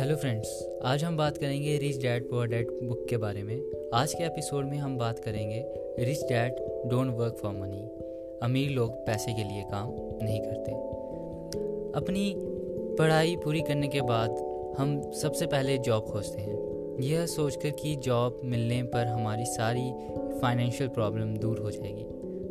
Hello friends आज हम बात करेंगे rich dad poor dad book के बारे में। आज के एपिसोड में हम बात करेंगे rich dad don't work for money अमीर लोग पैसे के लिए काम नहीं करते। अपनी पढ़ाई पूरी करने के बाद हम सबसे पहले जॉब खोजते हैं। यह सोचकर कि जॉब मिलने पर हमारी सारी फाइनेंशियल प्रॉब्लम दूर हो जाएगी।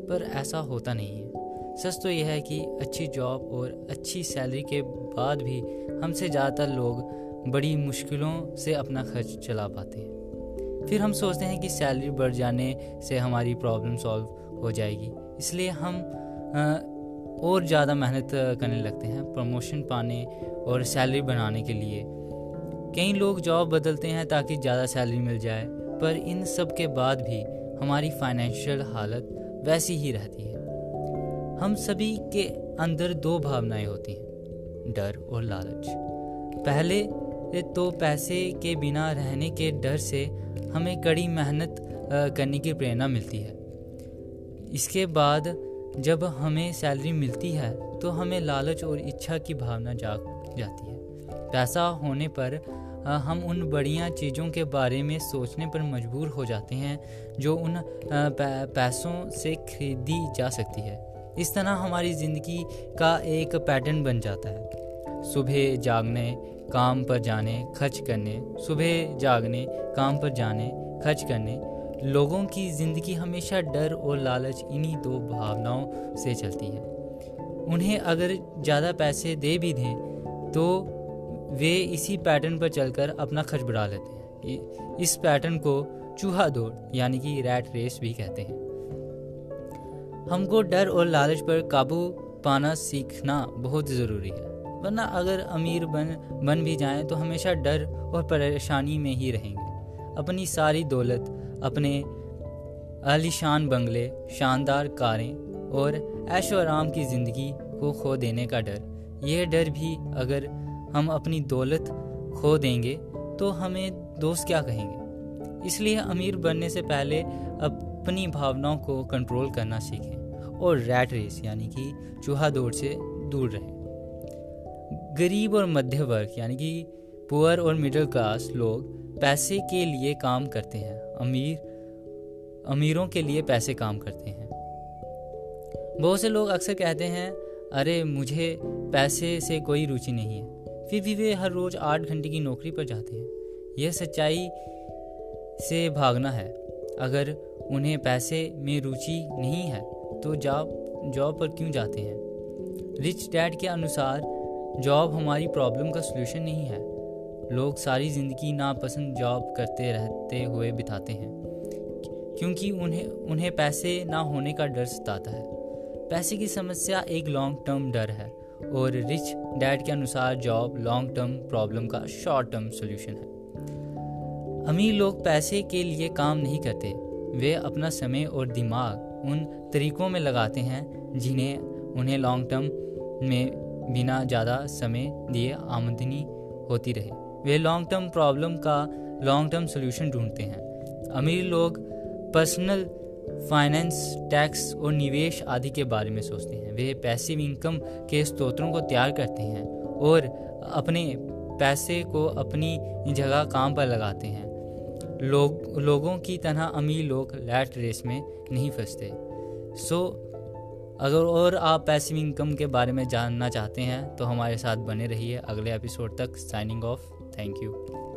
पर ऐसा होता नहीं है। सच तो यह है कि अच्छी जॉब और अच्छी सैलरी के बाद भी हमसे ज़्यादातर लोग बड़ी मुश्किलों से अपना खर्च चला पाते हैं। फिर हम सोचते हैं कि सैलरी बढ़ जाने से हमारी प्रॉब्लम सॉल्व हो जाएगी। इसलिए हम और ज़्यादा मेहनत करने लगते हैं प्रमोशन पाने और सैलरी बनाने के लिए। कई लोग जॉब बदलते हैं ताकि ज़्यादा सैलरी मिल जाए, पर इन सब के बाद भी हमारी फाइनेंशियल हालत वैसी ही रहती है। हम सभी के अंदर दो भावनाएँ होती हैं, डर और लालच। पहले तो पैसे के बिना रहने के डर से हमें कड़ी मेहनत करने की प्रेरणा मिलती है। इसके बाद जब हमें सैलरी मिलती है तो हमें लालच और इच्छा की भावना जाग जाती है। पैसा होने पर हम उन बढ़िया चीज़ों के बारे में सोचने पर मजबूर हो जाते हैं, जो उन पैसों से खरीदी जा सकती है। इस तरह हमारी ज़िंदगी का एक पैटर्न बन जाता है। सुबह जागने काम पर जाने, खर्च करने, सुबह जागने, काम पर जाने, खर्च करने। लोगों की ज़िंदगी हमेशा डर और लालच इन्हीं दो भावनाओं से चलती है। उन्हें अगर ज़्यादा पैसे दे भी दें तो वे इसी पैटर्न पर चलकर अपना खर्च बढ़ा लेते हैं। इस पैटर्न को चूहा दौड़, यानी कि रैट रेस भी कहते हैं। हमको डर और लालच पर काबू पाना सीखना बहुत ज़रूरी है। वरना अगर अमीर बन बन भी जाएँ तो हमेशा डर और परेशानी में ही रहेंगे। अपनी सारी दौलत, अपने आलिशान बंगले, शानदार कारें और ऐशो आराम की ज़िंदगी को खो देने का डर। यह डर भी अगर हम अपनी दौलत खो देंगे तो हमें दोस्त क्या कहेंगे? इसलिए अमीर बनने से पहले अपनी भावनाओं को कंट्रोल करना सीखें और रैट रेस यानी कि चूहा दौड़ से दूर रहें। गरीब और मध्य वर्ग यानी कि पुअर और मिडिल क्लास लोग पैसे के लिए काम करते हैं। अमीर, अमीरों के लिए पैसे काम करते हैं। बहुत से लोग अक्सर कहते हैं, अरे, मुझे पैसे से कोई रुचि नहीं है। फिर भी वे हर रोज़ आठ घंटे की नौकरी पर जाते हैं। यह सच्चाई से भागना है। अगर उन्हें पैसे में रुचि नहीं है तो जॉब जॉब पर क्यों जाते हैं? रिच डैड के अनुसार जॉब हमारी प्रॉब्लम का सलूशन नहीं है। लोग सारी ज़िंदगी नापसंद जॉब करते रहते हुए बिताते हैं। क्योंकि उन्हें उन्हें पैसे ना होने का डर सताता है। पैसे की समस्या एक लॉन्ग टर्म डर है और रिच डैड के अनुसार जॉब लॉन्ग टर्म प्रॉब्लम का शॉर्ट टर्म सोल्यूशन है। अमीर लोग पैसे के लिए काम नहीं करते। वे अपना समय और दिमाग उन तरीकों में लगाते हैं जिन्हें, उन्हें लॉन्ग टर्म में बिना ज़्यादा समय दिए आमदनी होती रहे। वे लॉन्ग टर्म प्रॉब्लम का लॉन्ग टर्म सोल्यूशन ढूंढते हैं। अमीर लोग पर्सनल फाइनेंस टैक्स और निवेश आदि के बारे में सोचते हैं। वे पैसिव इनकम के स्रोतों को तैयार करते हैं और अपने पैसे को अपनी जगह काम पर लगाते हैं। लोग, लोगों की तरह अमीर लोग लैट रेस में नहीं फंसते। सो अगर और आप पैसिव इनकम के बारे में जानना चाहते हैं तो हमारे साथ बने रहिए अगले एपिसोड तक। Signing of thank you